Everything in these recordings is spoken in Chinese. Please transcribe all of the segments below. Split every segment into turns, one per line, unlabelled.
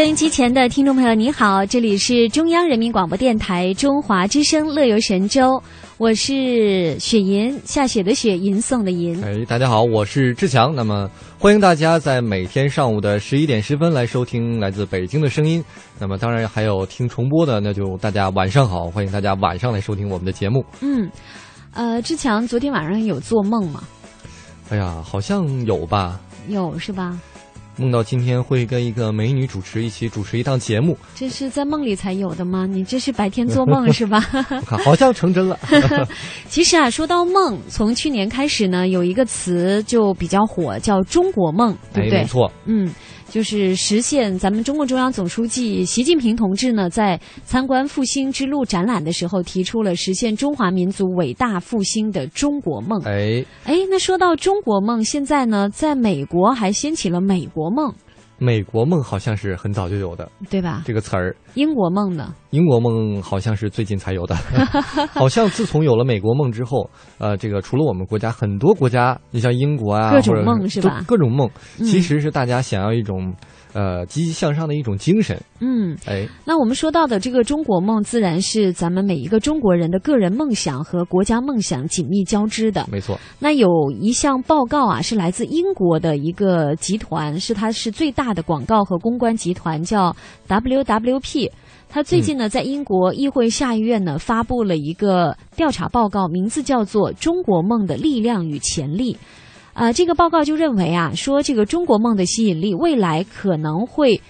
收音机前的听众朋友，你好，这里是中央人民广播电台中华之声《乐游神州》，我是雪银，下雪的雪，银送的银。
哎，大家好，我是志强。那么，欢迎大家在每天上午的十一点十分来收听来自北京的声音。那么，当然还有听重播的，那就大家晚上好，欢迎大家晚上来收听我们的节目。
嗯，呃，志强昨天晚上有做梦吗？
哎呀，好像有吧？
有是吧？
梦到今天会跟一个美女主持一起主持一档节目，
这是在梦里才有的吗？你这是白天做梦是吧？
好像成真了。
其实啊，说到梦，从去年开始呢，有一个词就比较火，叫“中国梦”，对不对？
没错。
嗯。就是实现咱们中共中央总书记习近平同志呢，在参观复兴之路展览的时候，提出了实现中华民族伟大复兴的中国梦。
哎
哎，那说到中国梦，现在呢，在美国还掀起了美国梦。
美国梦好像是很早就有的，
对吧？
这个词儿。
英国梦呢？
英国梦好像是最近才有的，好像自从有了美国梦之后，呃，这个除了我们国家，很多国家，你像英国啊，
各种梦是吧？
各种梦，其实是大家想要一种。呃，积极向上的一种精神。
嗯，
哎，
那我们说到的这个中国梦，自然是咱们每一个中国人的个人梦想和国家梦想紧密交织的。
没错。
那有一项报告啊，是来自英国的一个集团，是它是最大的广告和公关集团，叫 WWP。他最近呢，在英国议会下议院呢，发布了一个调查报告，名字叫做《中国梦的力量与潜力》。啊，这个报告就认为啊，说这个中国梦的吸引力未来可能会，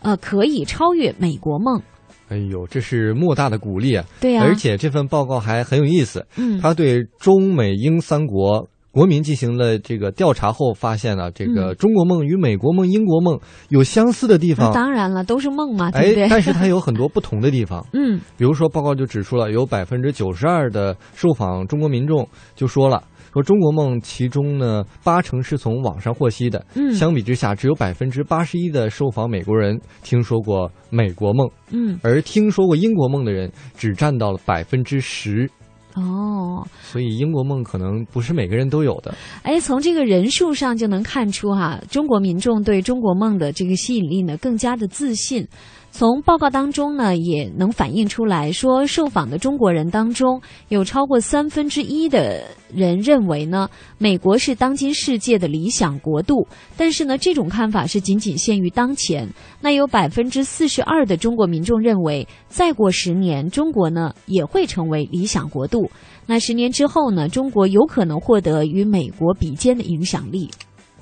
呃，可以超越美国梦。
哎呦，这是莫大的鼓励啊！
对呀，
而且这份报告还很有意思。
嗯，
他对中美英三国国民进行了这个调查后，发现了这个中国梦与美国梦、英国梦有相似的地方。
当然了，都是梦嘛，对不对？
但是它有很多不同的地方。
嗯，
比如说报告就指出了，有百分之九十二的受访中国民众就说了。说中国梦，其中呢八成是从网上获悉的。
嗯，
相比之下，只有百分之八十一的受访美国人听说过美国梦。
嗯，
而听说过英国梦的人只占到了百分之十。
哦，
所以英国梦可能不是每个人都有的。
哎，从这个人数上就能看出哈，中国民众对中国梦的这个吸引力呢更加的自信。从报告当中呢，也能反映出来说，受访的中国人当中，有超过三分之一的人认为呢，美国是当今世界的理想国度。但是呢，这种看法是仅仅限于当前。那有百分之四十二的中国民众认为，再过十年，中国呢也会成为理想国度。那十年之后呢，中国有可能获得与美国比肩的影响力。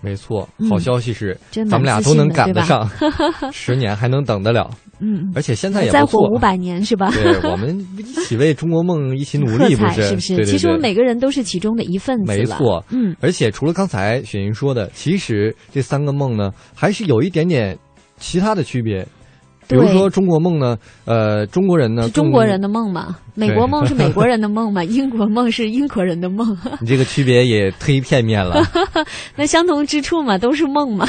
没错，好消息是，
咱
们俩都能赶得上，十年还能等得了。
嗯，
而且现在也
再活五百年是吧？
对，我们一起为中国梦一起努力，不是？
是不是？其实我们每个人都是其中的一份子。
没错，
嗯。
而且除了刚才雪莹说的，其实这三个梦呢，还是有一点点其他的区别。比如说中国梦呢，呃，中国人呢，
是中国人的梦嘛？美国梦是美国人的梦嘛？英国梦是英国人的梦。
你这个区别也忒片面了。
那相同之处嘛，都是梦嘛。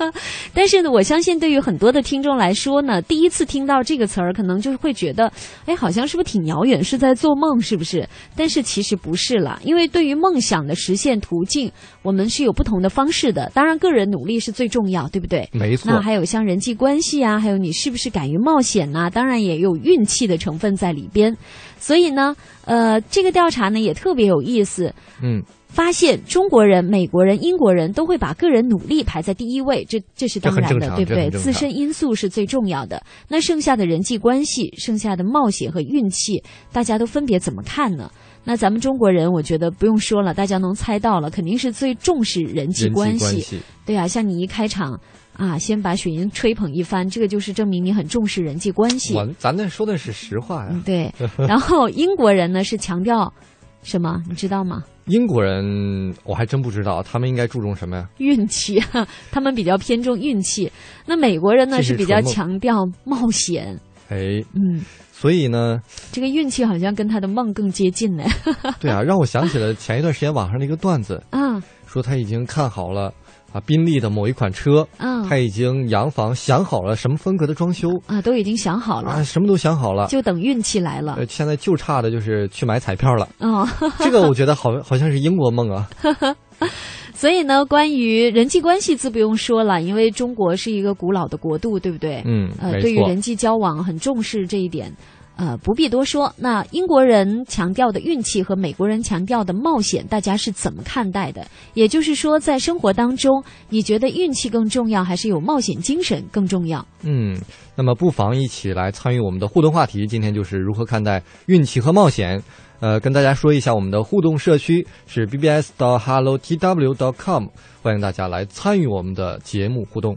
但是呢，我相信对于很多的听众来说呢，第一次听到这个词儿，可能就是会觉得，哎，好像是不是挺遥远，是在做梦，是不是？但是其实不是了，因为对于梦想的实现途径，我们是有不同的方式的。当然，个人努力是最重要，对不对？
没错。
那还有像人际关系啊，还有你是不是敢于冒险呐？当然也有运气的成分在里边。所以呢，呃，这个调查呢也特别有意思。
嗯，
发现中国人、美国人、英国人都会把个人努力排在第一位，这这是当然的，对不对？自身因素是最重要的。那剩下的人际关系、剩下的冒险和运气，大家都分别怎么看呢？那咱们中国人，我觉得不用说了，大家能猜到了，肯定是最重视人际关系。对啊，像你一开场。啊，先把雪莹吹捧一番，这个就是证明你很重视人际关系。
我咱那说的是实话呀。
嗯，对。然后英国人呢是强调什么？你知道吗？
英国人我还真不知道，他们应该注重什么呀？
运气，他们比较偏重运气。那美国人呢是比较强调冒险。
哎，
嗯，
所以呢，
这个运气好像跟他的梦更接近呢。
对啊，让我想起了前一段时间网上的一个段子，
嗯，
说他已经看好了。啊，宾利的某一款车，
嗯，
他已经洋房想好了什么风格的装修
啊，都已经想好了，
啊，什么都想好了，
就等运气来了。
呃，现在就差的就是去买彩票了。
哦，
这个我觉得好 好像是英国梦啊。
所以呢，关于人际关系自不用说了，因为中国是一个古老的国度，对不对？
嗯，
呃，对于人际交往很重视这一点。呃，不必多说。那英国人强调的运气和美国人强调的冒险，大家是怎么看待的？也就是说，在生活当中，你觉得运气更重要，还是有冒险精神更重要？
嗯，那么不妨一起来参与我们的互动话题。今天就是如何看待运气和冒险。呃，跟大家说一下，我们的互动社区是 bbs 到 hellotw.com，欢迎大家来参与我们的节目互动。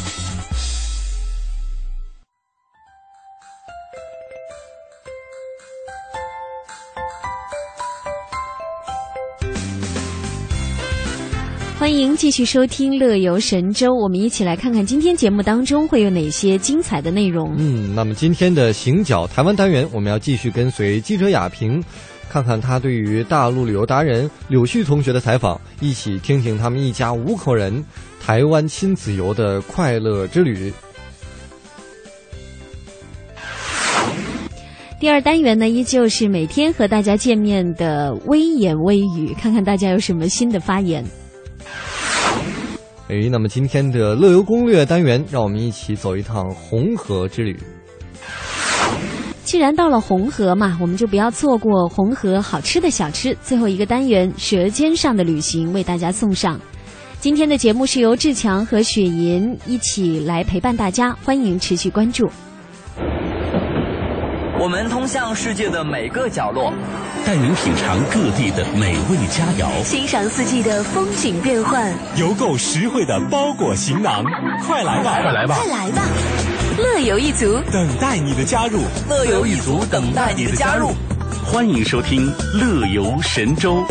欢迎继续收听《乐游神州》，我们一起来看看今天节目当中会有哪些精彩的内容。
嗯，那么今天的行脚台湾单元，我们要继续跟随记者雅萍，看看他对于大陆旅游达人柳絮同学的采访，一起听听他们一家五口人台湾亲子游的快乐之旅。
第二单元呢，依旧是每天和大家见面的微言微语，看看大家有什么新的发言。
哎，那么今天的乐游攻略单元，让我们一起走一趟红河之旅。
既然到了红河嘛，我们就不要错过红河好吃的小吃。最后一个单元《舌尖上的旅行》为大家送上。今天的节目是由志强和雪莹一起来陪伴大家，欢迎持续关注。
我们通向世界的每个角落，
带您品尝各地的美味佳肴，
欣赏四季的风景变幻，
邮购实惠的包裹行囊。快来吧，
快来吧，
快来吧！乐游一族
等待你的加入，
乐游一族等待你的加入。
欢迎收听《乐游神州》。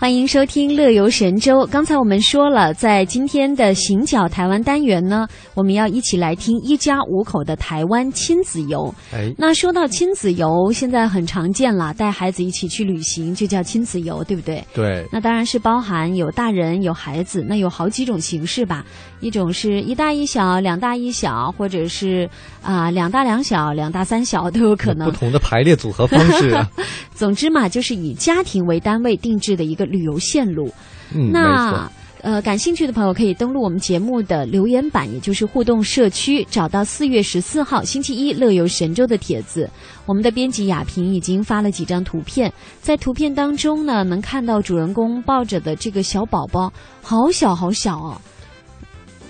欢迎收听《乐游神州》。刚才我们说了，在今天的行脚台湾单元呢，我们要一起来听一家五口的台湾亲子游。
哎，
那说到亲子游，现在很常见了，带孩子一起去旅行就叫亲子游，对不对？
对。
那当然是包含有大人有孩子，那有好几种形式吧。一种是一大一小，两大一小，或者是啊两大两小，两大三小都有可能。
不同的排列组合方式。
总之嘛，就是以家庭为单位定制的一个旅游线路。
嗯，
那呃，感兴趣的朋友可以登录我们节目的留言板，也就是互动社区，找到四月十四号星期一乐游神州的帖子。我们的编辑雅萍已经发了几张图片，在图片当中呢，能看到主人公抱着的这个小宝宝，好小好小哦。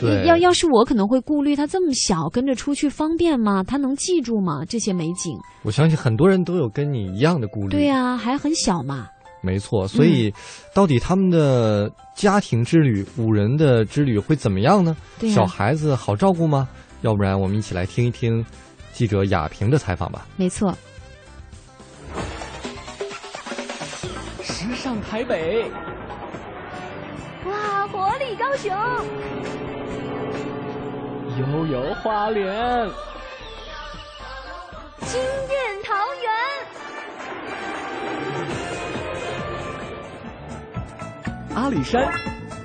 对，
要要是我可能会顾虑他这么小，跟着出去方便吗？他能记住吗？这些美景？
我相信很多人都有跟你一样的顾虑。
对呀，还很小嘛。
没错，所以到底他们的家庭之旅、五人的之旅会怎么样呢？
对
小孩子好照顾吗？要不然我们一起来听一听记者雅萍的采访吧。
没错。
时尚台北，
哇，活力高雄。
悠游花莲，
惊艳桃
园，阿里山、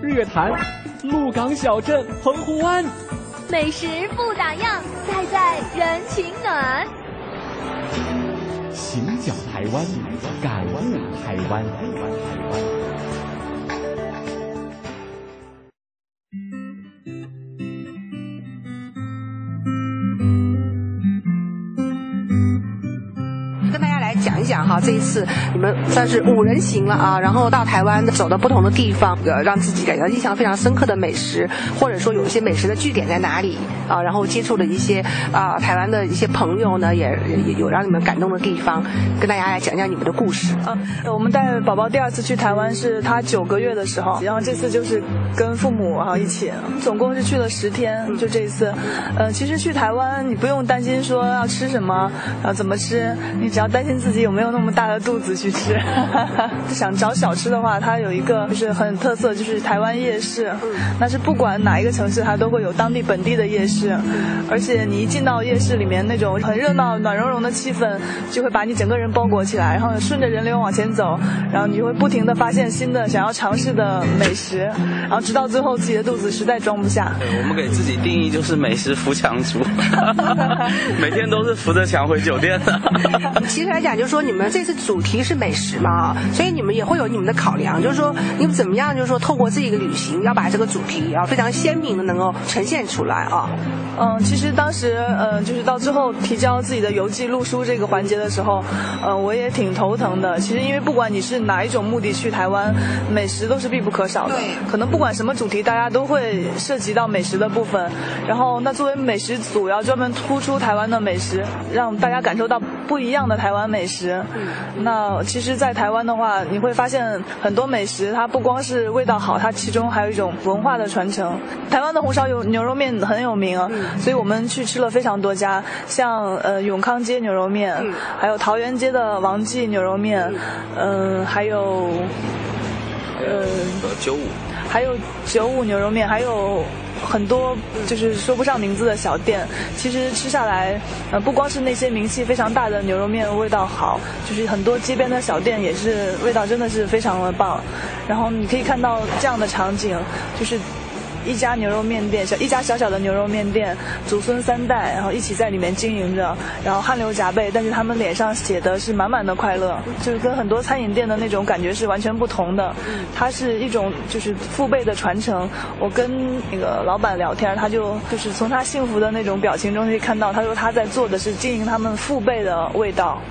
日月潭、鹿港小镇、澎湖湾，
美食不打烊，赛在人情暖。
行脚台湾，感悟台湾。
讲一讲哈，这一次你们算是五人行了啊，然后到台湾走到不同的地方，呃，让自己感觉印象非常深刻的美食，或者说有一些美食的据点在哪里啊，然后接触了一些啊台湾的一些朋友呢，也也有让你们感动的地方，跟大家来讲讲你们的故事。
嗯，我们带宝宝第二次去台湾是他九个月的时候，然后这次就是跟父母哈一起，总共是去了十天，就这一次。呃，其实去台湾你不用担心说要吃什么，啊怎么吃，你只要担心自己有。没有那么大的肚子去吃，想找小吃的话，它有一个就是很特色，就是台湾夜市。那是不管哪一个城市，它都会有当地本地的夜市，而且你一进到夜市里面，那种很热闹、暖融融的气氛，就会把你整个人包裹起来，然后顺着人流往前走，然后你会不停的发现新的想要尝试的美食，然后直到最后自己的肚子实在装不下。
对我们给自己定义就是美食扶墙族，每天都是扶着墙回酒店的。
其实来讲，就是说。你们这次主题是美食嘛，所以你们也会有你们的考量，就是说你们怎么样，就是说透过这一个旅行，要把这个主题要非常鲜明的能够呈现出来啊。
嗯，其实当时嗯，就是到最后提交自己的游记录书这个环节的时候，嗯，我也挺头疼的。其实因为不管你是哪一种目的去台湾，美食都是必不可少的。
对。
可能不管什么主题，大家都会涉及到美食的部分。然后，那作为美食组，要专门突出台湾的美食，让大家感受到不一样的台湾美食。那其实，在台湾的话，你会发现很多美食，它不光是味道好，它其中还有一种文化的传承。台湾的红烧牛牛肉面很有名啊，所以我们去吃了非常多家，像呃永康街牛肉面，还有桃园街的王记牛肉面，嗯，还有
呃九五，
还有九五牛肉面，还有。很多就是说不上名字的小店，其实吃下来，呃，不光是那些名气非常大的牛肉面味道好，就是很多街边的小店也是味道真的是非常的棒。然后你可以看到这样的场景，就是。一家牛肉面店，小一家小小的牛肉面店，祖孙三代，然后一起在里面经营着，然后汗流浃背，但是他们脸上写的是满满的快乐，就是跟很多餐饮店的那种感觉是完全不同的。它是一种就是父辈的传承。我跟那个老板聊天，他就就是从他幸福的那种表情中可以看到，他说他在做的是经营他们父辈的味道。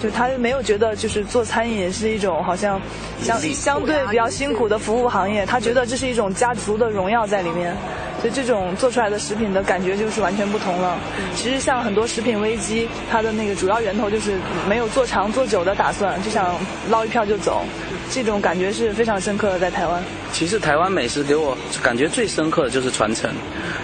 就他没有觉得就是做餐饮是一种好像相相对比较辛苦的服务行业，他觉得这是一种家族的荣耀在里面，所以这种做出来的食品的感觉就是完全不同了。其实像很多食品危机，它的那个主要源头就是没有做长做久的打算，就想捞一票就走。这种感觉是非常深刻的，在台湾。
其实台湾美食给我感觉最深刻的就是传承，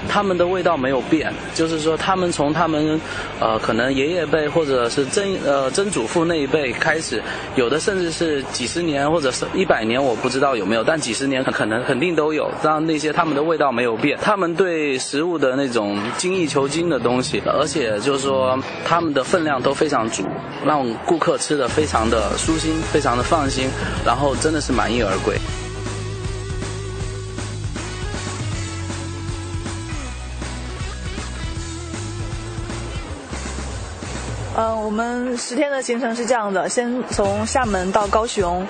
他们的味道没有变，就是说他们从他们呃可能爷爷辈或者是曾呃曾祖父那一辈开始，有的甚至是几十年或者是一百年，我不知道有没有，但几十年可能肯定都有。让那些他们的味道没有变，他们对食物的那种精益求精的东西，而且就是说他们的分量都非常足，让顾客吃的非常的舒心，非常的放心。然然后真的是满意而归。
嗯，我们十天的行程是这样的：先从厦门到高雄，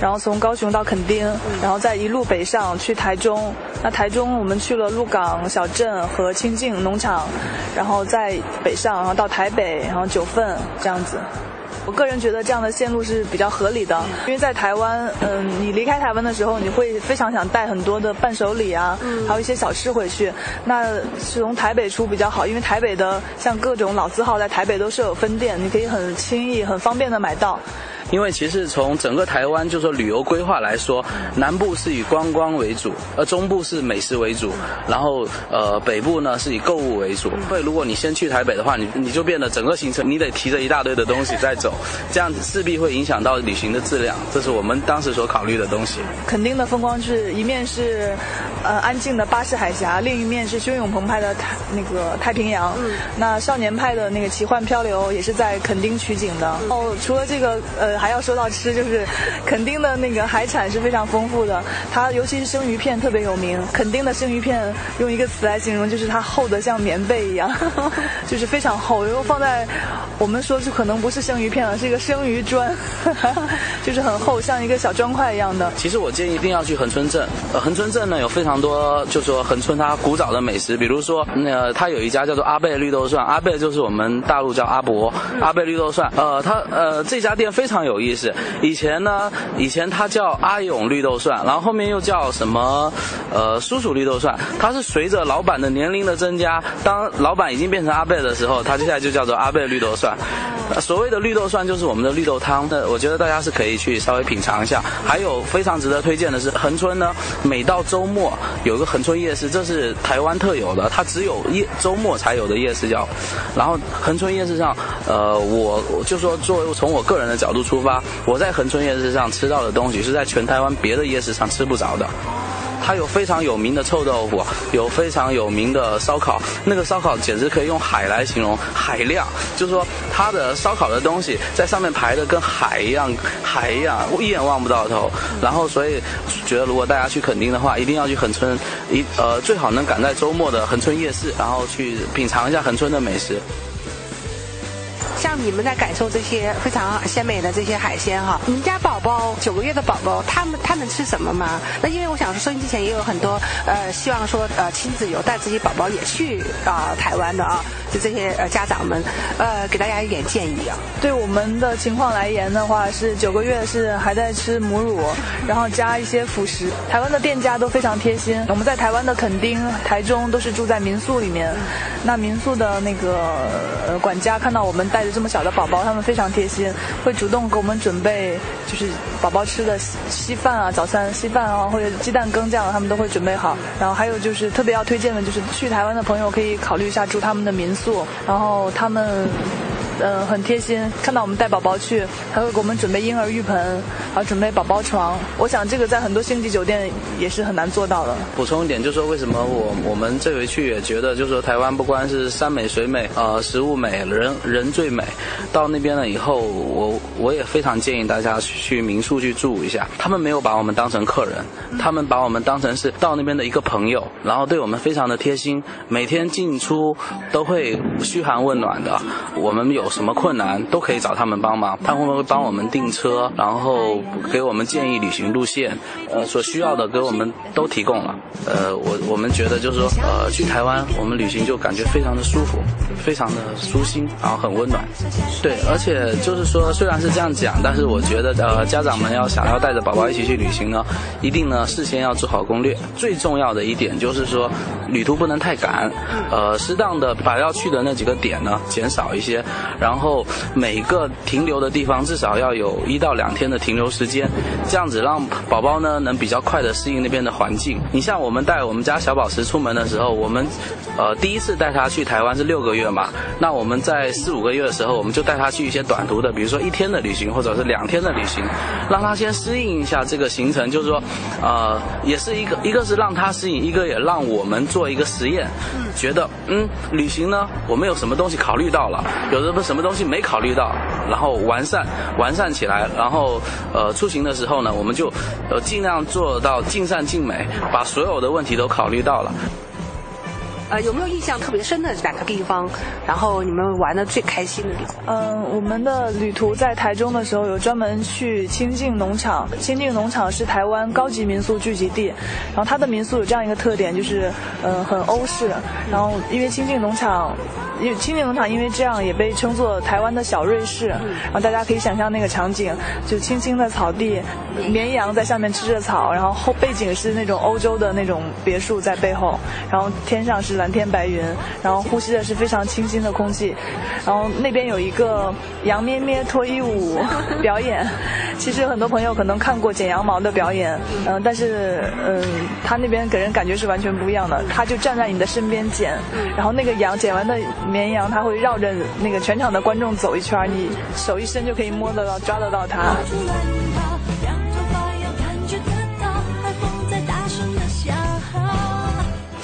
然后从高雄到垦丁，然后再一路北上去台中。那台中我们去了鹿港小镇和清境农场，然后再北上，然后到台北，然后九份这样子。我个人觉得这样的线路是比较合理的，因为在台湾，嗯，你离开台湾的时候，你会非常想带很多的伴手礼啊，还有一些小吃回去。那是从台北出比较好，因为台北的像各种老字号在台北都是有分店，你可以很轻易、很方便的买到。
因为其实从整个台湾就说旅游规划来说，南部是以观光为主，而中部是美食为主，然后呃北部呢是以购物为主。所以如果你先去台北的话，你你就变得整个行程你得提着一大堆的东西再走，这样子势必会影响到旅行的质量。这是我们当时所考虑的东西。
垦丁的风光是一面是呃安静的巴士海峡，另一面是汹涌澎湃的太那个太平洋。嗯，那少年派的那个奇幻漂流也是在垦丁取景的。哦，除了这个呃还要说到吃，就是垦丁的那个海产是非常丰富的，它尤其是生鱼片特别有名。垦丁的生鱼片用一个词来形容，就是它厚的像棉被一样，就是非常厚。然后放在我们说就可能不是生鱼片了，是一个生鱼砖，就是很厚，像一个小砖块一样的。
其实我建议一定要去恒村镇。呃，恒村镇呢有非常多，就是说恒村它古早的美食，比如说那它有一家叫做阿贝绿豆蒜，阿贝就是我们大陆叫阿伯，阿贝绿豆蒜。呃，它呃这家店非常有意思。以前呢，以前他叫阿勇绿豆蒜，然后后面又叫什么呃叔叔绿豆蒜。它是随着老板的年龄的增加，当老板已经变成阿贝的时候，他接下来就叫做阿贝绿豆蒜。所谓的绿豆蒜就是我们的绿豆汤，那我觉得大家是可以去稍微品尝一下。还有非常值得推荐的是恒春呢，每到周末有个恒春夜市，这是台湾特有的，它只有夜周末才有的夜市叫。然后恒春夜市上，呃，我就说作为从我个人的角度出发，我在恒春夜市上吃到的东西是在全台湾别的夜市上吃不着的。它有非常有名的臭豆腐，有非常有名的烧烤，那个烧烤简直可以用海来形容，海量，就是说它的烧烤的东西在上面排的跟海一样，海一样，一眼望不到头。然后所以觉得如果大家去垦丁的话，一定要去恒村，一呃最好能赶在周末的恒村夜市，然后去品尝一下恒村的美食。
像你们在感受这些非常鲜美的这些海鲜哈，你们家宝宝九个月的宝宝，他们他能吃什么吗？那因为我想说，收音机前也有很多呃，希望说呃亲子游带自己宝宝也去啊台湾的啊，就这些呃家长们，呃给大家一点建议啊。
对我们的情况来言的话，是九个月是还在吃母乳，然后加一些辅食。台湾的店家都非常贴心，我们在台湾的垦丁、台中都是住在民宿里面，那民宿的那个呃管家看到我们带着。这么小的宝宝，他们非常贴心，会主动给我们准备，就是宝宝吃的稀饭啊，早餐稀饭啊，或者鸡蛋羹这样，他们都会准备好。然后还有就是特别要推荐的，就是去台湾的朋友可以考虑一下住他们的民宿，然后他们。嗯，很贴心，看到我们带宝宝去，还会给我们准备婴儿浴盆，还准备宝宝床。我想这个在很多星级酒店也是很难做到的。
补充一点，就是说为什么我我们这回去也觉得，就是说台湾不光是山美水美，呃，食物美，人人最美。到那边了以后，我我也非常建议大家去民宿去住一下。他们没有把我们当成客人，他们把我们当成是到那边的一个朋友，然后对我们非常的贴心，每天进出都会嘘寒问暖的。我们有。有什么困难都可以找他们帮忙，他们会帮我们订车，然后给我们建议旅行路线，呃，所需要的给我们都提供了。呃，我我们觉得就是说，呃，去台湾我们旅行就感觉非常的舒服，非常的舒心，然后很温暖。对，而且就是说，虽然是这样讲，但是我觉得呃，家长们要想要带着宝宝一起去旅行呢，一定呢事先要做好攻略。最重要的一点就是说，旅途不能太赶，呃，适当的把要去的那几个点呢减少一些。然后每个停留的地方至少要有一到两天的停留时间，这样子让宝宝呢能比较快的适应那边的环境。你像我们带我们家小宝石出门的时候，我们呃第一次带他去台湾是六个月嘛，那我们在四五个月的时候，我们就带他去一些短途的，比如说一天的旅行或者是两天的旅行，让他先适应一下这个行程，就是说呃也是一个一个是让他适应，一个也让我们做一个实验，觉得嗯旅行呢我们有什么东西考虑到了，有的不。什么东西没考虑到，然后完善完善起来，然后呃出行的时候呢，我们就呃尽量做到尽善尽美，把所有的问题都考虑到了。
呃，有没有印象特别深的两个地方？然后你们玩的最开心的地方？
嗯，我们的旅途在台中的时候，有专门去清境农场。清境农场是台湾高级民宿聚集地，然后它的民宿有这样一个特点，就是嗯很欧式。然后因为清境农场。因为清境农场因为这样也被称作台湾的小瑞士，然后大家可以想象那个场景，就青青的草地，绵羊在上面吃着草，然后后背景是那种欧洲的那种别墅在背后，然后天上是蓝天白云，然后呼吸的是非常清新的空气，然后那边有一个羊咩咩脱衣舞 表演，其实很多朋友可能看过剪羊毛的表演，嗯，但是嗯，他那边给人感觉是完全不一样的，他就站在你的身边剪，然后那个羊剪完的。绵羊它会绕着那个全场的观众走一圈，你手一伸就可以摸得到、抓得到它。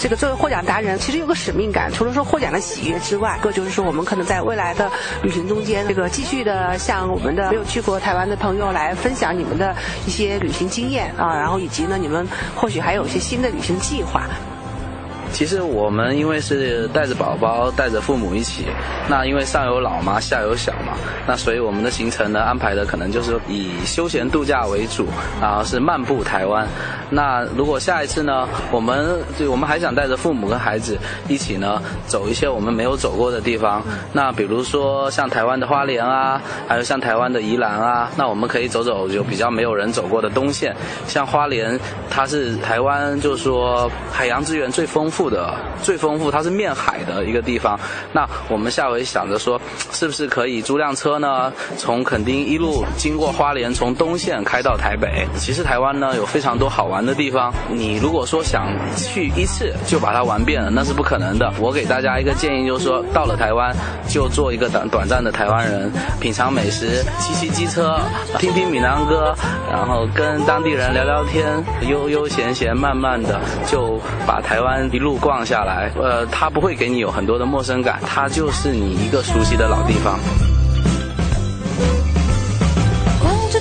这个作为获奖达人，其实有个使命感，除了说获奖的喜悦之外，个就是说我们可能在未来的旅行中间，这个继续的向我们的没有去过台湾的朋友来分享你们的一些旅行经验啊，然后以及呢，你们或许还有一些新的旅行计划。
其实我们因为是带着宝宝、带着父母一起，那因为上有老嘛，下有小嘛，那所以我们的行程呢安排的可能就是以休闲度假为主，然后是漫步台湾。那如果下一次呢，我们我们还想带着父母跟孩子一起呢走一些我们没有走过的地方。那比如说像台湾的花莲啊，还有像台湾的宜兰啊，那我们可以走走就比较没有人走过的东线。像花莲，它是台湾就是说海洋资源最丰富。富的最丰富，它是面海的一个地方。那我们下回想着说，是不是可以租辆车呢？从垦丁一路经过花莲，从东线开到台北。其实台湾呢有非常多好玩的地方。你如果说想去一次就把它玩遍了，那是不可能的。我给大家一个建议，就是说到了台湾就做一个短短暂的台湾人，品尝美食，骑骑机车，听听闽南歌，然后跟当地人聊聊天，悠悠闲闲，慢慢的就把台湾一路。逛下来，呃，它不会给你有很多的陌生感，它就是你一个熟悉的老地方。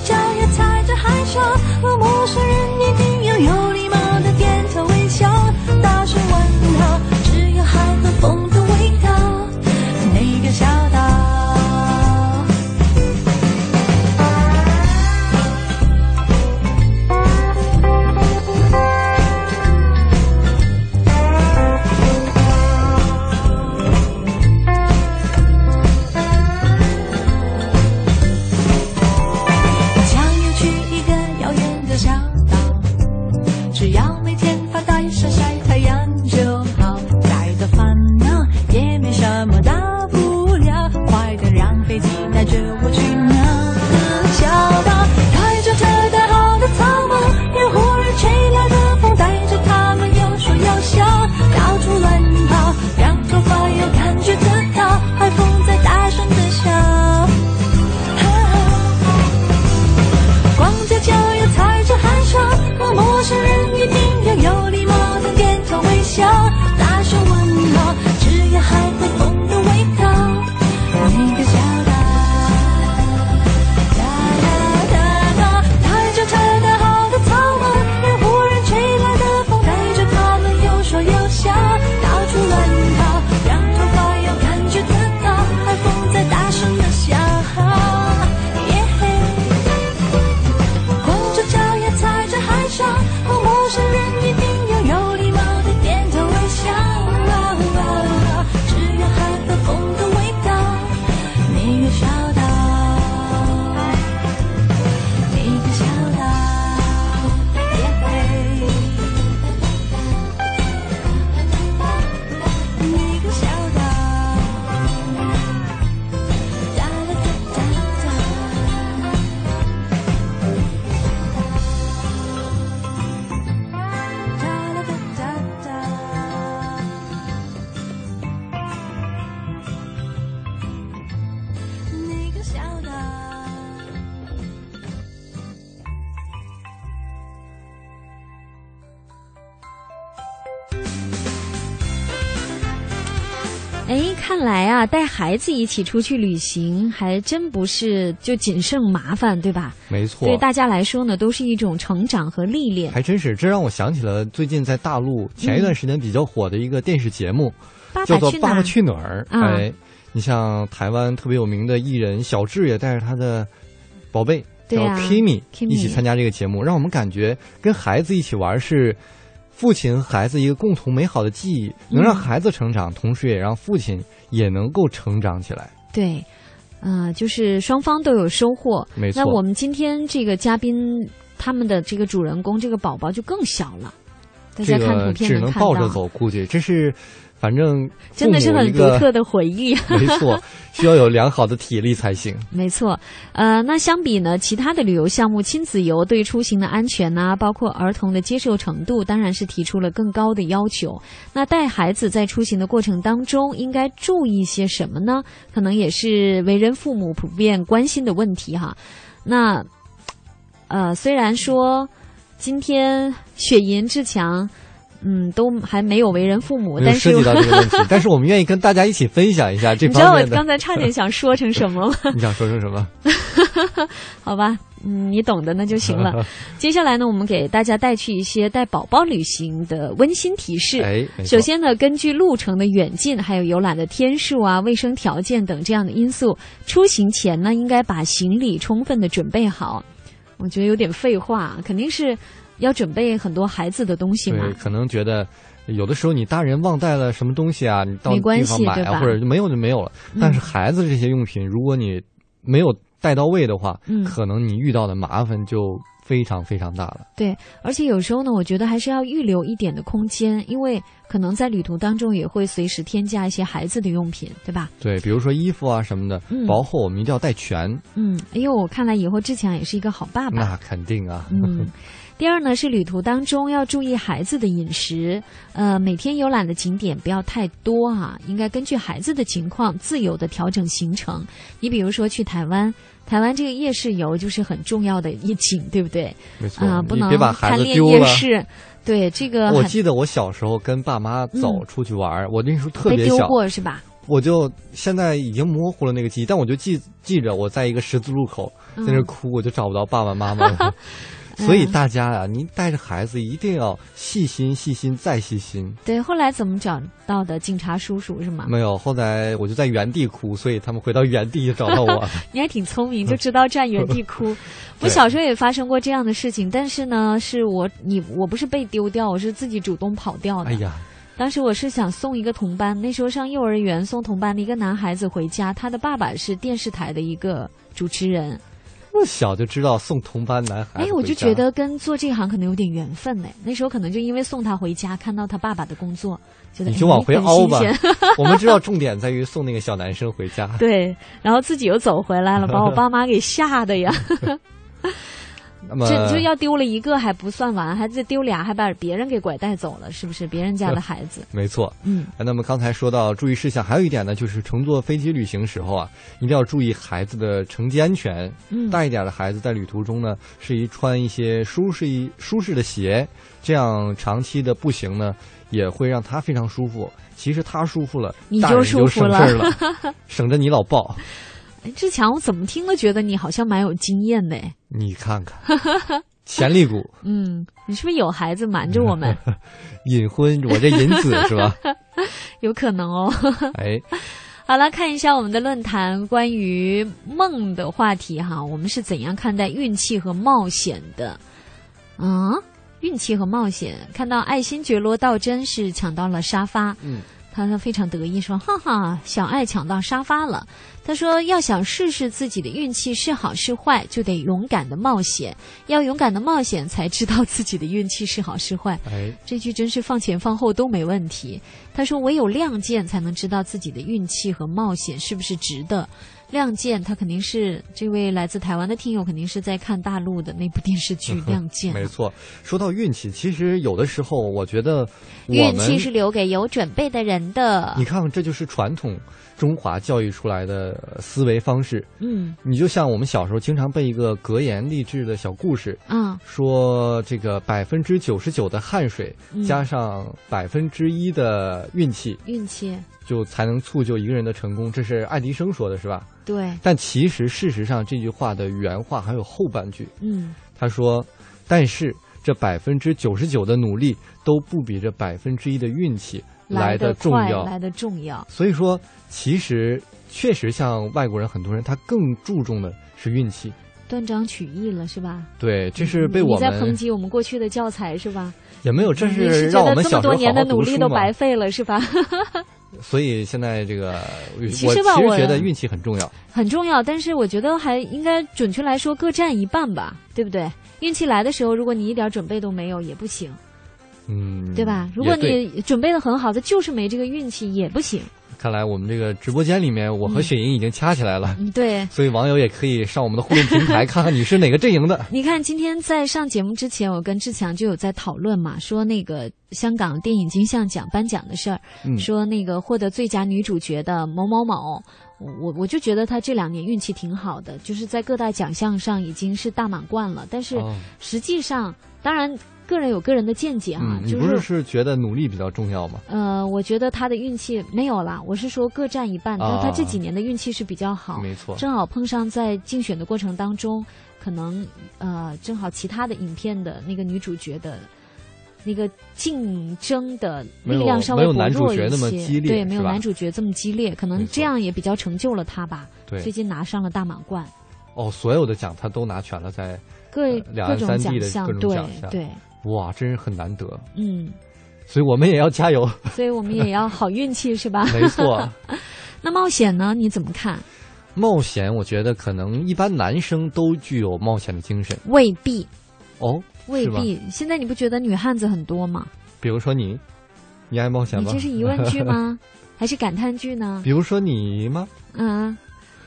脚踩着海沙，和陌生人一定要有
看来啊，带孩子一起出去旅行，还真不是就仅剩麻烦，对吧？
没错，
对大家来说呢，都是一种成长和历练。
还真是，这让我想起了最近在大陆前一段时间比较火的一个电视节目，叫做《爸爸去哪儿》。哎，你像台湾特别有名的艺人小智也带着他的宝贝叫 Kimi 一起参加这个节目，让我们感觉跟孩子一起玩是。父亲孩子一个共同美好的记忆，能让孩子成长，同时也让父亲也能够成长起来。
对，呃，就是双方都有收获。
没错。
那我们今天这个嘉宾，他们的这个主人公这个宝宝就更小了，大家看图片
只能抱着走，估计这是。反正
真的是很独特的回忆，
没错，需要有良好的体力才行。
没错，呃，那相比呢，其他的旅游项目，亲子游对出行的安全呐，包括儿童的接受程度，当然是提出了更高的要求。那带孩子在出行的过程当中，应该注意些什么呢？可能也是为人父母普遍关心的问题哈。那呃，虽然说今天雪银志强。嗯，都还没有为人父母，但是
涉及到这个问题，但是我们愿意跟大家一起分享一下这
你知道我。刚才差点想说成什么吗？
你想说成什么？
好吧，嗯，你懂的那就行了。接下来呢，我们给大家带去一些带宝宝旅行的温馨提示。
哎，
首先呢，根据路程的远近，还有游览的天数啊、卫生条件等这样的因素，出行前呢，应该把行李充分的准备好。我觉得有点废话，肯定是要准备很多孩子的东西嘛
对，。可能觉得有的时候你大人忘带了什么东西啊，你到
没关
地方买啊，
系对吧
或者就没有就没有了。
嗯
但是孩子这些用品，如果你没有带到位的话，
嗯
可能你遇到的麻烦就非常非常大了。
对，而且有时候呢，我觉得还是要预留一点的空间，因为可能在旅途当中也会随时添加一些孩子的用品，对吧？
对，比如说衣服啊什么的，
嗯
包括我们一定要带全。
嗯，哎呦，看来以后志强也是一个好爸爸。
那肯定啊。
嗯，第二呢是旅途当中要注意孩子的饮食，呃，每天游览的景点不要太多啊，应该根据孩子的情况自由的调整行程。你比如说去台湾，台湾这个夜市游就是很重要的一景，对不对？
没错，
啊、不能
别把孩
贪恋
子丢了。
夜市。对这个
我记得我小时候跟爸妈走
嗯
出去玩儿，我那时候特别小，
过是吧？
我就现在已经模糊了那个记忆，但我就记记着我在一个十字路口在那哭，我就找不到爸爸妈妈了。所以大家呀、您带着孩子一定要细心、细心再细心。
对，后来怎么找到的警察叔叔是吗？
没有，后来我就在原地哭，所以他们回到原地就找到我。
你还挺聪明，就知道站原地哭。我小时候也发生过这样的事情，但是呢，是我你我不是被丢掉，我是自己主动跑掉的。
哎呀，
当时我是想送一个同班，那时候上幼儿园，送同班的一个男孩子回家，他的爸爸是电视台的一个主持人。
那么小就知道送同班男孩
哎，我就觉得跟做这行可能有点缘分呢。那时候可能就因为送他回家，看到他爸爸的工作，觉得
你就往回
哎
凹吧。我们知道重点在于送那个小男生回家。
对，然后自己又走回来了，把我爸妈给吓的呀。
那么
这就要丢了一个还不算完，还再丢俩，还把别人给拐带走了，是不是？别人家的 孩子。
没错，
嗯，
那么刚才说到注意事项，还有一点呢，就是乘坐飞机旅行时候啊，一定要注意孩子的乘机安全。
嗯
大一点的孩子在旅途中呢，适宜穿一些舒适一舒适的鞋，这样长期的步行呢，也会让他非常舒服。其实他舒服了，
你
就
舒服
省事儿了，省着你老抱。
哎志强，我怎么听都觉得你好像蛮有经验的哎。
你看看，潜力股
嗯，你是不是有孩子瞒着我们？
隐婚，我这隐子是吧？
有可能哦。
哎，
好了，看一下我们的论坛关于梦的话题哈，我们是怎样看待运气和冒险的？啊，运气和冒险，看到爱新觉罗道真是抢到了沙发，
嗯，
他非常得意说：“哈哈，小爱抢到沙发了。”他说：“要想试试自己的运气是好是坏，就得勇敢的冒险。要勇敢的冒险，才知道自己的运气是好是坏。”
哎，
这句真是放前放后都没问题。他说：“唯有亮剑，才能知道自己的运气和冒险是不是值得。”亮剑，他肯定是这位来自台湾的听友，肯定是在看大陆的那部电视剧《亮剑》。
没错，说到运气，其实有的时候我觉得我
运气是留给有准备的人的。
你看看，这就是传统中华教育出来的思维方式。
嗯
你就像我们小时候经常背一个格言励志的小故事，
嗯，
说这个百分之九十九的汗水
嗯
加上百分之一的运气，
运气
就才能促就一个人的成功。这是爱迪生说的，是吧？
对，
但其实事实上，这句话的原话还有后半句，
嗯
他说：“但是这百分之九十九的努力都不比这百分之一的运气来的重要。”
来的重要。
所以说，其实确实像外国人很多人，他更注重的是运气。
断章取义了是吧？
对，这是被我
你在抨击我们过去的教材是吧？
也没有，这
是
让我
觉得这么
们小时候好
多年的努力都白。费了是吧？
所以现在这个，我
其实吧我
觉得运气很重要。
很重要，但是我觉得还应该准确来说各占一半吧，对不对？运气来的时候，如果你一点准备都没有也不行，
嗯，
对吧？如果你准备的很好，他就是没这个运气也不行。
看来我们这个直播间里面，我和雪莹已经掐起来了。
嗯，对。
所以网友也可以上我们的互动平台看看你是哪个阵营的。
你看，今天在上节目之前，我跟志强就有在讨论嘛，说那个香港电影金像奖颁奖的事儿，
嗯
说那个获得最佳女主角的某某某，我我就觉得她这两年运气挺好的，就是在各大奖项上已经是大满贯了，但是
哦
实际上，当然。个人有个人的见解啊，
嗯，你
就
不是是觉得努力比较重要吗？
呃，我觉得他的运气没有啦，我是说各占一半，但是他这几年的运气是比较好，
啊没错
正好碰上在竞选的过程当中，可能呃正好其他的影片的那个女主角的。那个竞争的力量稍微薄弱一些，
没有男主角那么激烈
对，没有男主角这么激烈，可能这样也比较成就了他吧。
对
最近拿上了大满贯，
哦，所有的奖他都拿全了，在
各各种
三地的
奖项，对对，
哇，真是很难得，
嗯，
所以我们也要加油。
所以我们也要好运气，是吧？
没错。
那冒险呢？你怎么看？
冒险，我觉得可能一般男生都具有冒险的精神
未必，
哦，
未必。现在你不觉得女汉子很多吗？
比如说你，你爱冒险吗？
你这是疑问句吗？还是感叹句呢？
比如说你吗？
嗯，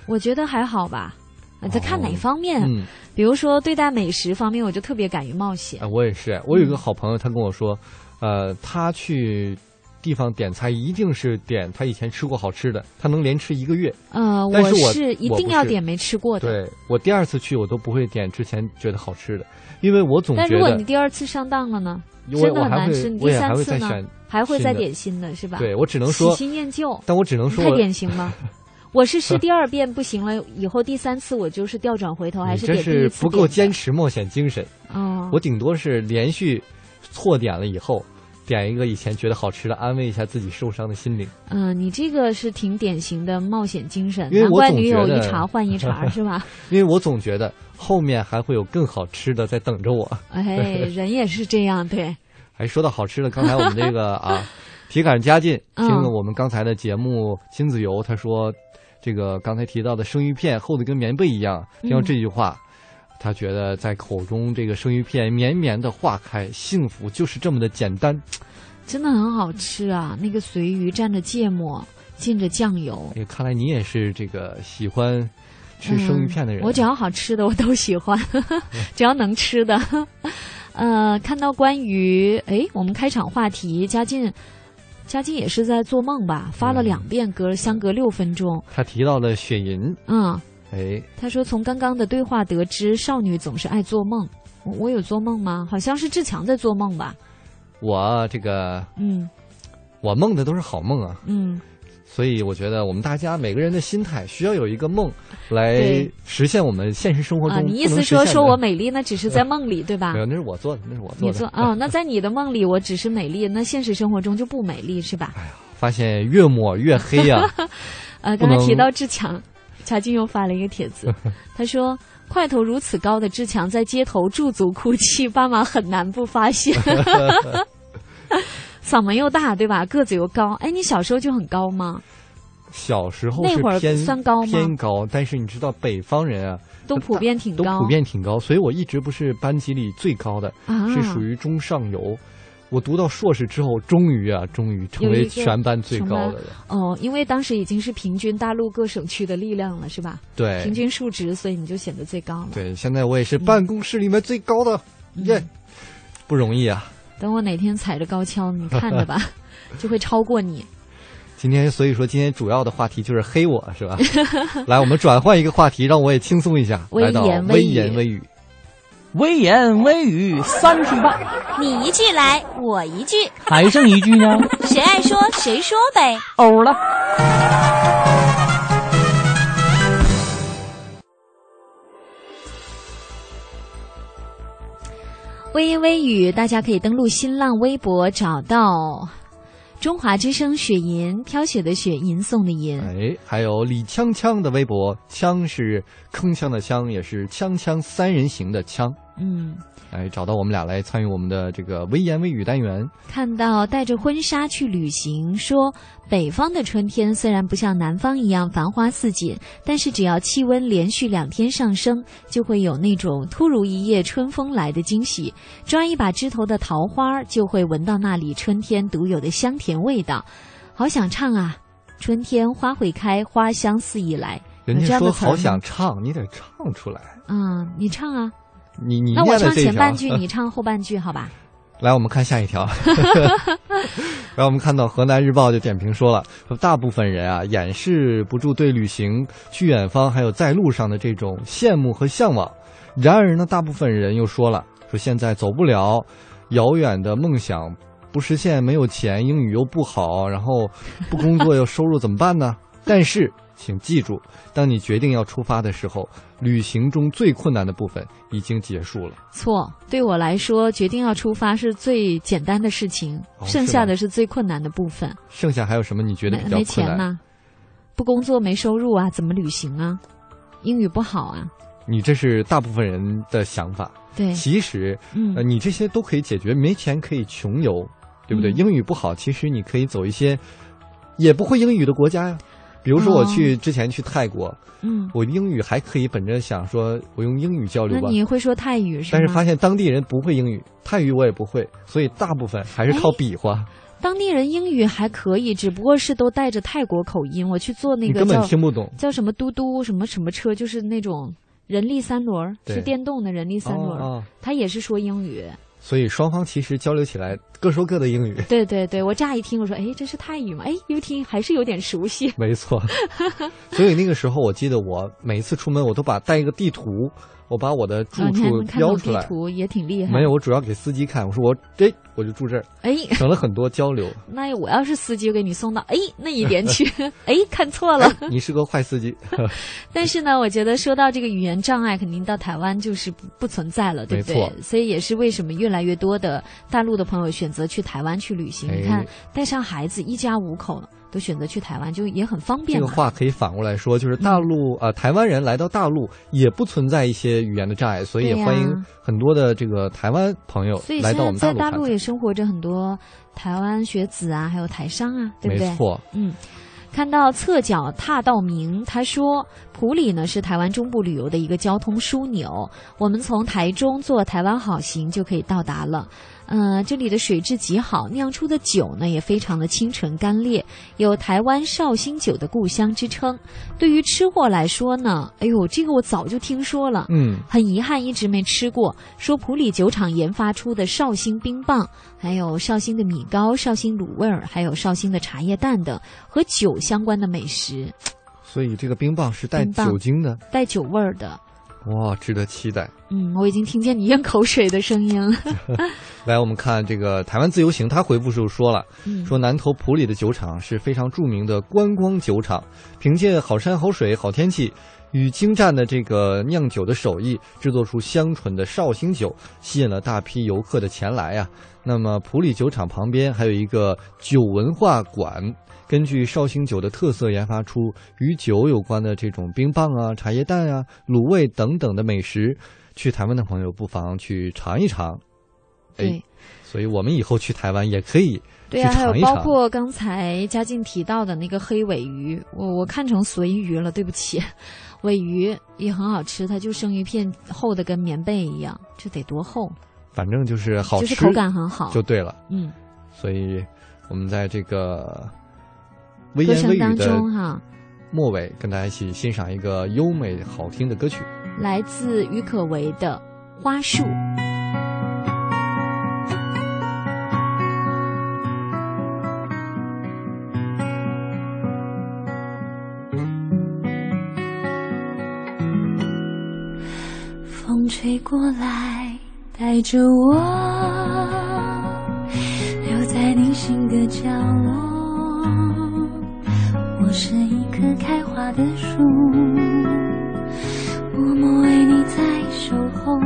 我觉得还好吧。呃在看哪方面？
嗯，
比如说对待美食方面，我就特别敢于冒险。
啊，我也是。我有一个好朋友，他跟我说，呃，他去地方点菜一定是点他以前吃过好吃的，他能连吃一个月。
呃，
但是我
是一定要点没吃过的。
对我第二次去，我都不会点之前觉得好吃的，因为我总觉得
但如果你第二次上当了呢？
我
真的很难吃。你第三次呢？还会再点新的是吧？
对我只能说
喜新厌旧。
但我只能说
太典型了。我是试第二遍不行了，以后第三次我就是调转回头，还
你这
是
不够坚持冒险精神。
哦
我顶多是连续错点了以后，点一个以前觉得好吃的，安慰一下自己受伤的心灵。
嗯、你这个是挺典型的冒险精神，
因为我
难怪女友一茬换一茬，是吧？
因为我总觉得后面还会有更好吃的在等着我。
哎，人也是这样，对。
还说到好吃的，刚才我们这个啊，体感加劲，
嗯
听了我们刚才的节目亲子游，他说这个刚才提到的生鱼片厚的跟棉被一样，听到
嗯
这句话。他觉得在口中这个生鱼片绵绵的化开，幸福就是这么的简单。
真的很好吃啊！那个随鱼蘸着芥末，浸着酱油，
哎，看来你也是这个喜欢吃生鱼片的人。
嗯我只要好吃的我都喜欢，只要能吃的。呃，看到关于哎，我们开场话题，嘉靖，嘉靖也是在做梦吧？发了两遍歌，相隔六分钟。
他提到了雪银，
嗯，
哎，
他说从刚刚的对话得知，少女总是爱做梦。我我有做梦吗？好像是志强在做梦吧？
我这个
嗯
我梦的都是好梦啊，
嗯，
所以我觉得我们大家每个人的心态需要有一个梦来实现我们现实生活中
啊，你意思说说我美丽，那只是在梦里，对吧
没？有，那是我做的，那是我做的。
你做啊、那在你的梦里我只是美丽，那现实生活中就不美丽，是吧？
哎呀发现越抹越黑呀、
呃，刚才提到志强，乔静又发了一个帖子，他说：“块头如此高的志强在街头驻足哭泣，爸妈很难不发现。嗓门又大，对吧？个子又高。哎，你小时候就很高吗？
小时候
那会儿算高吗
偏高，但是你知道北方人啊，
都普遍挺高，
都普遍挺高，所以我一直不是班级里最高的，
啊
是属于中上游。我读到硕士之后，终于啊，终于成为全班最高的人。
哦，因为当时已经是平均大陆各省区的力量了，是吧？
对
平均数值，所以你就显得最高了。
对，现在我也是办公室里面最高的，
嗯
耶、不容易啊。
等我哪天踩着高跷，你看着吧，就会超过你。
今天所以说，今天主要的话题就是黑我，是吧？来，我们转换一个话题，让我也轻松一下。
微
来到
言微语
微言微语，
微言微语三句半，
你一句来，我一句，
还剩一句呢。
谁爱说谁说呗。
欧了。
微言微语，大家可以登录新浪微博找到中华之声雪银，飘雪的雪，吟诵的吟。
哎，还有李锵锵的微博，锵是铿锵的锵，也是锵锵三人行的锵。
嗯，
哎，找到我们俩来参与我们的这个微言微语单元。
看到带着婚纱去旅行，说北方的春天虽然不像南方一样繁花似锦，但是只要气温连续两天上升，就会有那种突如一夜春风来的惊喜。抓一把枝头的桃花，就会闻到那里春天独有的香甜味道。好想唱啊！春天花会开，花香四溢来。
人家说好想唱，你得唱出来。
嗯，你唱啊。
你你
那我唱前半句，你唱后半句，好吧？
来，我们看下一条。然后我们看到河南日报就点评说了，说大部分人啊掩饰不住对旅行、去远方还有在路上的这种羡慕和向往。然而呢，大部分人又说了，说现在走不了，遥远的梦想不实现，没有钱，英语又不好，然后不工作又收入怎么办呢？但是，请记住，当你决定要出发的时候，旅行中最困难的部分已经结束了。
错，对我来说，决定要出发是最简单的事情，
哦
剩下的是最困难的部分。
剩下还有什么你觉得比较
没
困难？
钱吗，不工作没收入啊，怎么旅行啊？英语不好啊，
你这是大部分人的想法。
对
其实，
嗯
呃，你这些都可以解决。没钱可以穷游，对不对？
嗯
英语不好，其实你可以走一些也不会英语的国家呀。比如说，我去、之前去泰国，
嗯，
我英语还可以，本着想说我用英语交流吧那。
你会说泰语是吗？
但是发现当地人不会英语，泰语我也不会，所以大部分还是靠
哎
比划。
当地人英语还可以，只不过是都带着泰国口音。我去坐那
个根本听不懂
叫什么嘟嘟什么什么车，就是那种人力三轮儿，是电动的人力三轮儿，
哦哦
他也是说英语。
所以双方其实交流起来各说各的英语。
对对对，我乍一听我说，哎，这是泰语吗？哎，一听还是有点熟悉。
没错，所以那个时候我记得我每一次出门我都把带一个地图，我把我的住处标出来。
懂地图，也挺厉害。
没有，我主要给司机看，我说我这我就住这儿，
哎，
省了很多交流。
那我要是司机，我给你送到哎那一边去。哎，看错了。
你是个坏司机，
但是呢，我觉得说到这个语言障碍，肯定到台湾就是不不存在了，对不对？所以也是为什么越来越多的大陆的朋友选择去台湾去旅行。
哎
你看，带上孩子，一家五口都选择去台湾，就也很方便这。
个话可以反过来说，就是大陆啊、呃台湾人来到大陆也不存在一些语言的障碍，所以也欢迎很多的这个台湾朋友
所以
来到我们大陆看看。
大陆也生活着很多台湾学子啊，还有台商啊，对不对？
没错，
嗯。看到侧脚踏道明，他说普里呢是台湾中部旅游的一个交通枢纽，我们从台中坐台湾好行就可以到达了。呃，这里的水质极好，酿出的酒呢也非常的清纯干烈，有台湾绍兴酒的故乡之称。对于吃货来说呢，哎呦，这个我早就听说了，
嗯，
很遗憾一直没吃过。说普里酒厂研发出的绍兴冰棒，还有绍兴的米糕、绍兴卤味儿，还有绍兴的茶叶蛋等和酒相关的美食，
所以这个冰棒是带酒精的，
带酒味儿的。
哇，值得期待。
嗯，我已经听见你咽口水的声音了。
来，我们看这个台湾自由行，他回复时候说了，
嗯
说南投埔里的酒厂是非常著名的观光酒厂，凭借好山好水好天气与精湛的这个酿酒的手艺，制作出香醇的绍兴酒，吸引了大批游客的前来啊。那么普里酒厂旁边还有一个酒文化馆。根据绍兴酒的特色，研发出与酒有关的这种冰棒啊、茶叶蛋啊、卤味等等的美食。去台湾的朋友不妨去尝一尝。哎
对，
所以我们以后去台湾也可以去
对啊，还有。包括刚才嘉靖提到的那个黑尾鱼，我我看成随鱼了，对不起，尾鱼也很好吃，它就生鱼片厚的跟棉被一样，这得多厚？
反正就是好吃，
就是口感很好
就对了。
嗯，
所以我们在这个微
歌
言微
声当
语的
中哈，
末尾，跟大家一起欣赏一个优美好听的歌曲。
来自郁可唯的《花束》。
风吹过来，带着我留在你心的角落。我是一棵开花的树，默默为你在守候。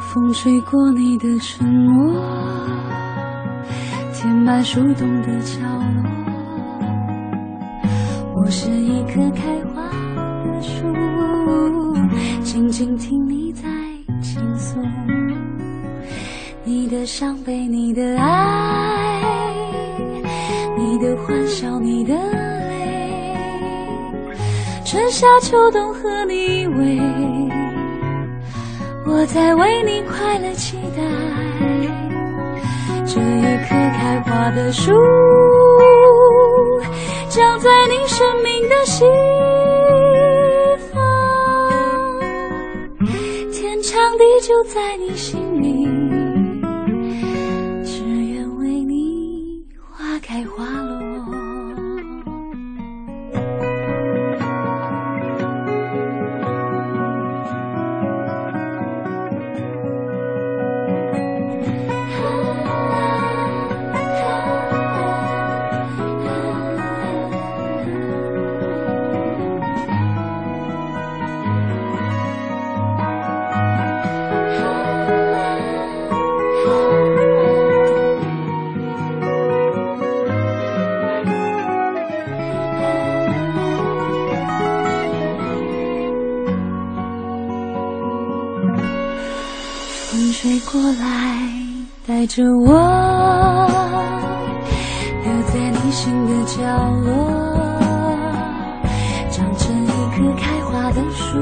风吹过你的沉默，填满树洞的角落。我是一棵开花的树，静静听你在倾诉，你的伤悲，你的爱，欢笑，你的泪，春夏秋冬和你依偎，我在为你快乐期待，这一棵开花的树。长在你生命的西方，天长地久在你心爱带着我，留在你心的角落，长成一棵开花的树，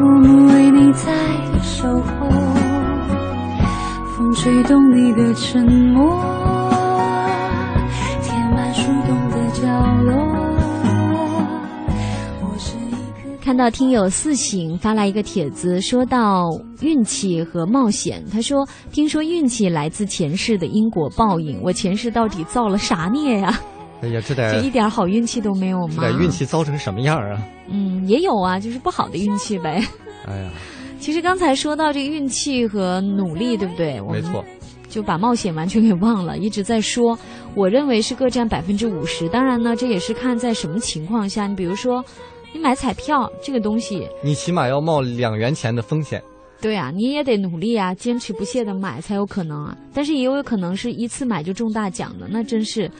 默默为你在守候。风吹动你的沉默，
看到听友四醒发来一个帖子，说到运气和冒险。他说：“听说运气来自前世的因果报应，我前世到底造了啥孽呀？
哎呀，这得
就一点好运气都没有吗？
这得运气糟成什么样啊？
嗯，也有啊，就是不好的运气呗。
哎呀，
其实刚才说到这个运气和努力，对不对？
没错，
就把冒险完全给忘了，一直在说。我认为是各占百分之五十。当然呢，这也是看在什么情况下。你比如说。”你买彩票这个东西，
你起码要冒两元钱的风险。
对啊，你也得努力啊，坚持不懈的买才有可能啊。但是也有可能是一次买就中大奖的，那真是，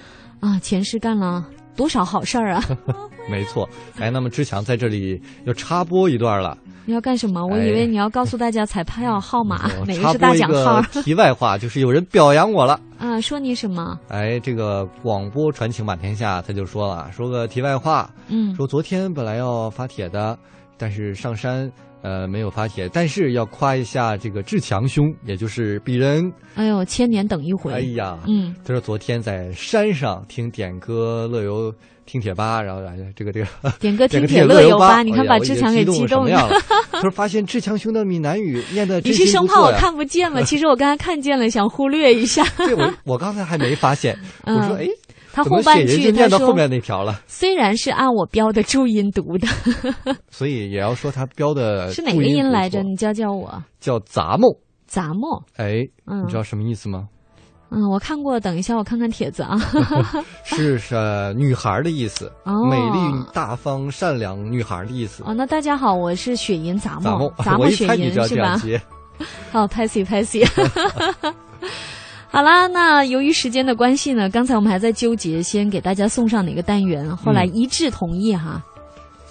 啊，前世干了多少好事儿啊！
没错，哎，那么志强在这里要插播一段了。
你要干什么？我以为你要告诉大家彩票号码，哪
个
是大奖号。
题外话就是有人表扬我了
啊，说你什么？
哎，这个广播传情满天下，他就说了，说个题外话，
嗯，
说昨天本来要发帖的，但是上山呃没有发帖，但是要夸一下这个志强兄，也就是鄙人。
哎呦，千年等一回。
哎呀，
嗯，
他说昨天在山上听点歌乐游。听铁吧，然后来这个这个
点歌 听
铁
乐
游
吧，你看把志强给激
动
了。
他说发现志强兄的闽南语念的
你是生怕我看不见吗？其实我刚才看见了，想忽略一下。
对，我我刚才还没发现。我说哎，
他后半句
念到后面那条了。
虽然是按我标的注音读的，
所以也要说他标的
是哪个音来着？你教教我。
叫杂木。
杂木。
哎，你知道什么意思吗？
嗯，我看过，等一下我看看帖子啊。
是是女孩的意思，哦美丽、大方、善良女孩的意思。
哦，那大家好，我是雪银杂
梦，
杂梦 雪银是吧？好，Patsy Patsy。好啦，那由于时间的关系呢，刚才我们还在纠结，先给大家送上哪个单元，后来一致同意哈，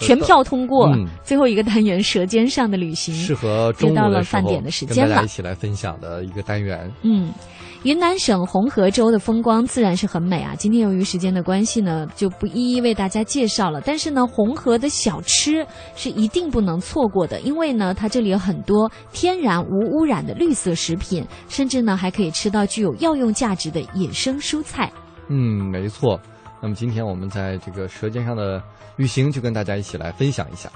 全票通过。最后一个单元《舌尖上的旅行》，
适合
又到了饭点的时间了，
一起来分享的一个单元。
嗯。云南省红河州的风光自然是很美啊！今天由于时间的关系呢，就不一一为大家介绍了。但是呢，红河的小吃是一定不能错过的，因为呢，它这里有很多天然无污染的绿色食品，甚至呢，还可以吃到具有药用价值的野生蔬菜。
嗯，没错。那么今天我们在这个《舌尖上的旅行》就跟大家一起来分享一下。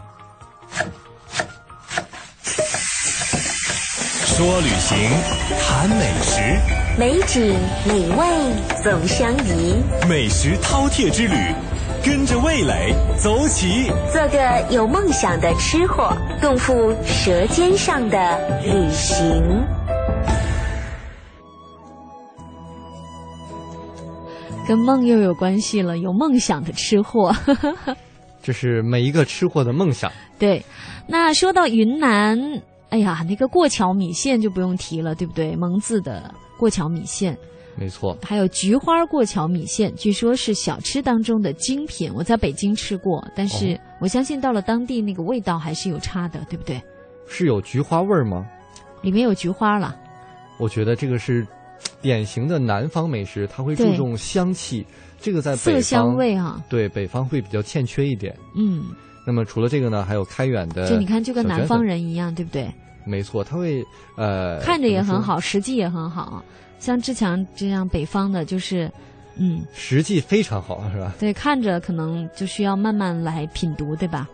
说旅行，谈美食，
美景美味总相宜。
美食饕餮之旅，跟着味蕾走起。
做个有梦想的吃货，共赴舌尖上的旅行。
跟梦又有关系了，有梦想的吃货。
这是每一个吃货的梦想。
对，那说到云南。哎呀，那个过桥米线就不用提了，对不对？蒙自的过桥米线，
没错。
还有菊花过桥米线，据说是小吃当中的精品。我在北京吃过，但是我相信到了当地那个味道还是有差的，对不对？
是有菊花味儿吗？
里面有菊花了。
我觉得这个是典型的南方美食，它会注重香气。这个在
色香味啊，
对北方会比较欠缺一点。
嗯。
那么除了这个呢，还有开远的，
就你看就跟南方人一样，对不对？
没错，他会呃，
看着也很好，实际也很好。像志强这样北方的，就是嗯，
实际非常好，是吧？
对，看着可能就需要慢慢来品读，对吧？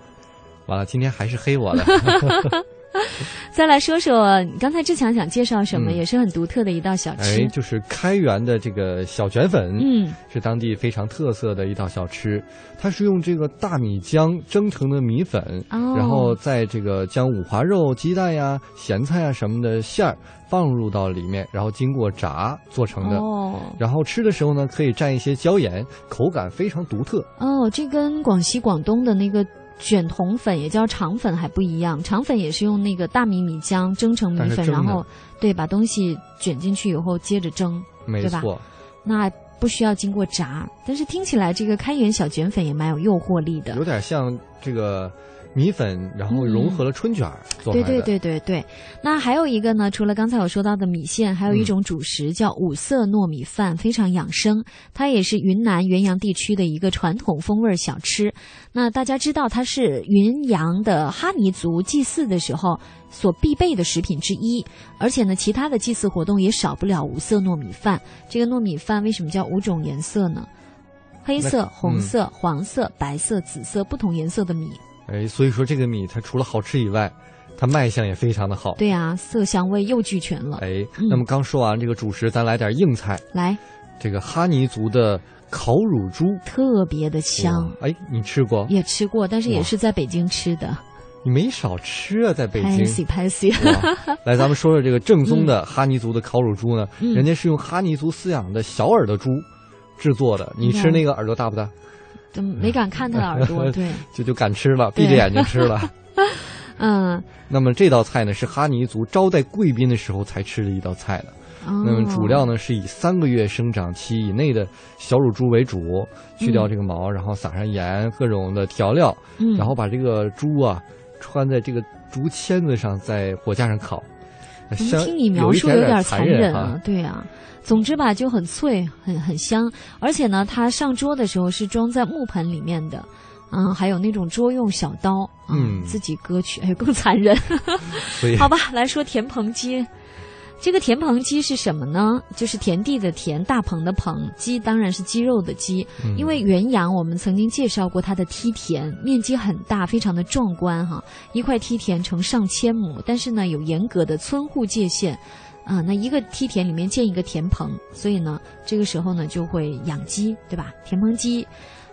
完了，今天还是黑我了。
再来说说，刚才志强想介绍什么，也是很独特的一道小吃，
哎，就是开元的这个小卷粉，
嗯，
是当地非常特色的一道小吃。它是用这个大米浆蒸成的米粉，然后在这个将五花肉、鸡蛋呀、咸菜啊什么的馅儿放入到里面，然后经过炸做成的。
哦，
然后吃的时候呢，可以蘸一些椒盐，口感非常独特。
哦，这跟广西、广东的那个。卷筒粉也叫肠粉还不一样，肠粉也是用那个大米米浆蒸成米粉，然后对把东西卷进去以后接着蒸，对吧？那不需要经过炸，但是听起来这个开元小卷粉也蛮有诱惑力的，
有点像这个米粉，然后融合了春卷儿做出
对
来的。
对对对对，那还有一个呢，除了刚才我说到的米线，还有一种主食叫五色糯米饭，非常养生。它也是云南元阳地区的一个传统风味小吃。那大家知道，它是云阳的哈尼族祭祀的时候所必备的食品之一，而且呢，其他的祭祀活动也少不了五色糯米饭。这个糯米饭为什么叫五种颜色呢？黑色、红色、黄色、白色、紫色，不同颜色的米。
哎，所以说这个米它除了好吃以外，它卖相也非常的好。
对啊，色香味又俱全了。
哎，那么刚说完这个主食，咱来点硬菜。
来，
这个哈尼族的烤乳猪
特别的香。
哎，你吃过？
也吃过，但是也是在北京吃的。
你没少吃啊，在北京。
拍戏拍戏。
来，咱们说说这个正宗的哈尼族的烤乳猪呢，
嗯、
人家是用哈尼族饲养的小耳朵猪制作的。你吃那个耳朵大不大？
就没敢看他的耳朵，对，
就就敢吃了，闭着眼睛吃了。
嗯，
那么这道菜呢，是哈尼族招待贵宾的时候才吃的一道菜的。
哦、
那么主料呢，是以三个月生长期以内的小乳猪为主，去掉这个毛，
嗯、
然后撒上盐、各种的调料，
嗯、
然后把这个猪啊穿在这个竹签子上，在火架上烤。
听你描述
有
点残
忍
啊，对啊。总之吧，就很脆，很很香，而且呢，它上桌的时候是装在木盆里面的，嗯，还有那种桌用小刀，
嗯，
自己割取，哎，更残忍。好吧，来说田棚鸡。这个田棚鸡是什么呢？就是田地的田，大棚的棚，鸡当然是鸡肉的鸡。
嗯、
因为元阳我们曾经介绍过它的梯田，面积很大，非常的壮观哈，一块梯田成上千亩，但是呢有严格的村户界限。啊，那一个梯田里面建一个田棚，所以呢，这个时候呢就会养鸡，对吧？田棚鸡，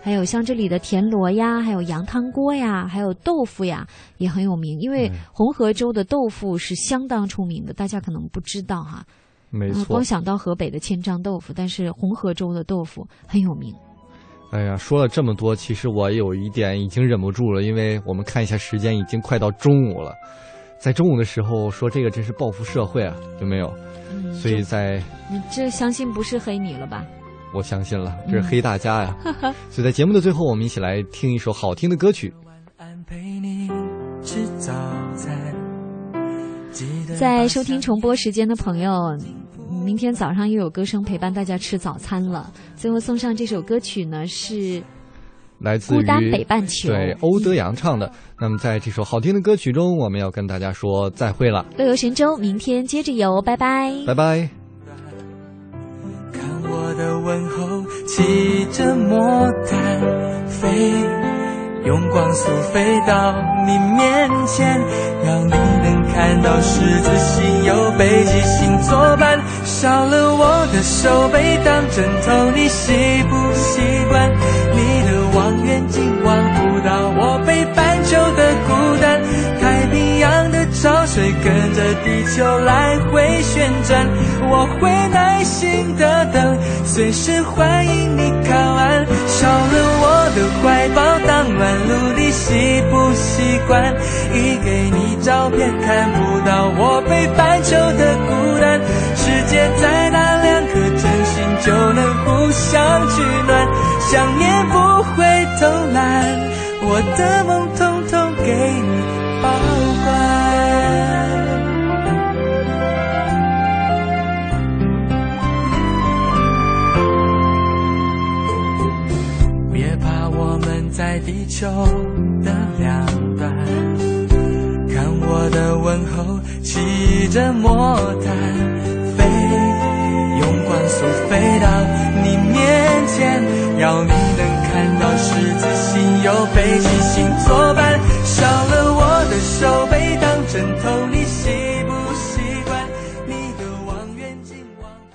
还有像这里的田螺呀，还有羊汤锅呀，还有豆腐呀，也很有名。因为红河州的豆腐是相当出名的，大家可能不知道哈。
没错、
啊，光想到河北的千张豆腐，但是红河州的豆腐很有名。
哎呀，说了这么多，其实我有一点已经忍不住了，因为我们看一下时间，已经快到中午了。在中午的时候说这个真是报复社会啊，有没有？
嗯，
所以在
你这相信不是黑你了吧？
我相信了，这是黑大家呀。嗯、所以在节目的最后，我们一起来听一首好听的歌曲。
在收听重播时间的朋友，明天早上又有歌声陪伴大家吃早餐了。最后送上这首歌曲呢是。
来自于
孤单北半球，
对欧德阳唱的。那么在这首好听的歌曲中，我们要跟大家说再会了。
乐游神州，明天接着游，拜拜，
拜拜。
的问候，骑着魔毯飞，用光速飞到你面前，让你能看到十字星有北极星作伴。少了我的手背当枕头，你习不习惯？你的望远镜望潮水跟着地球来回旋转，我会耐心的等，随时欢迎你靠岸。少了我的怀抱当暖炉，你习不习惯？一给你照片看不到我北半球的孤单，世界再大两颗真心就能互相取暖，想念不会偷懒，我的梦统统给你球的两端，看我的问候，骑着魔毯飞，用光速飞到你面前，要你能看到十字星有北极星作伴，少了我的手背当枕头。你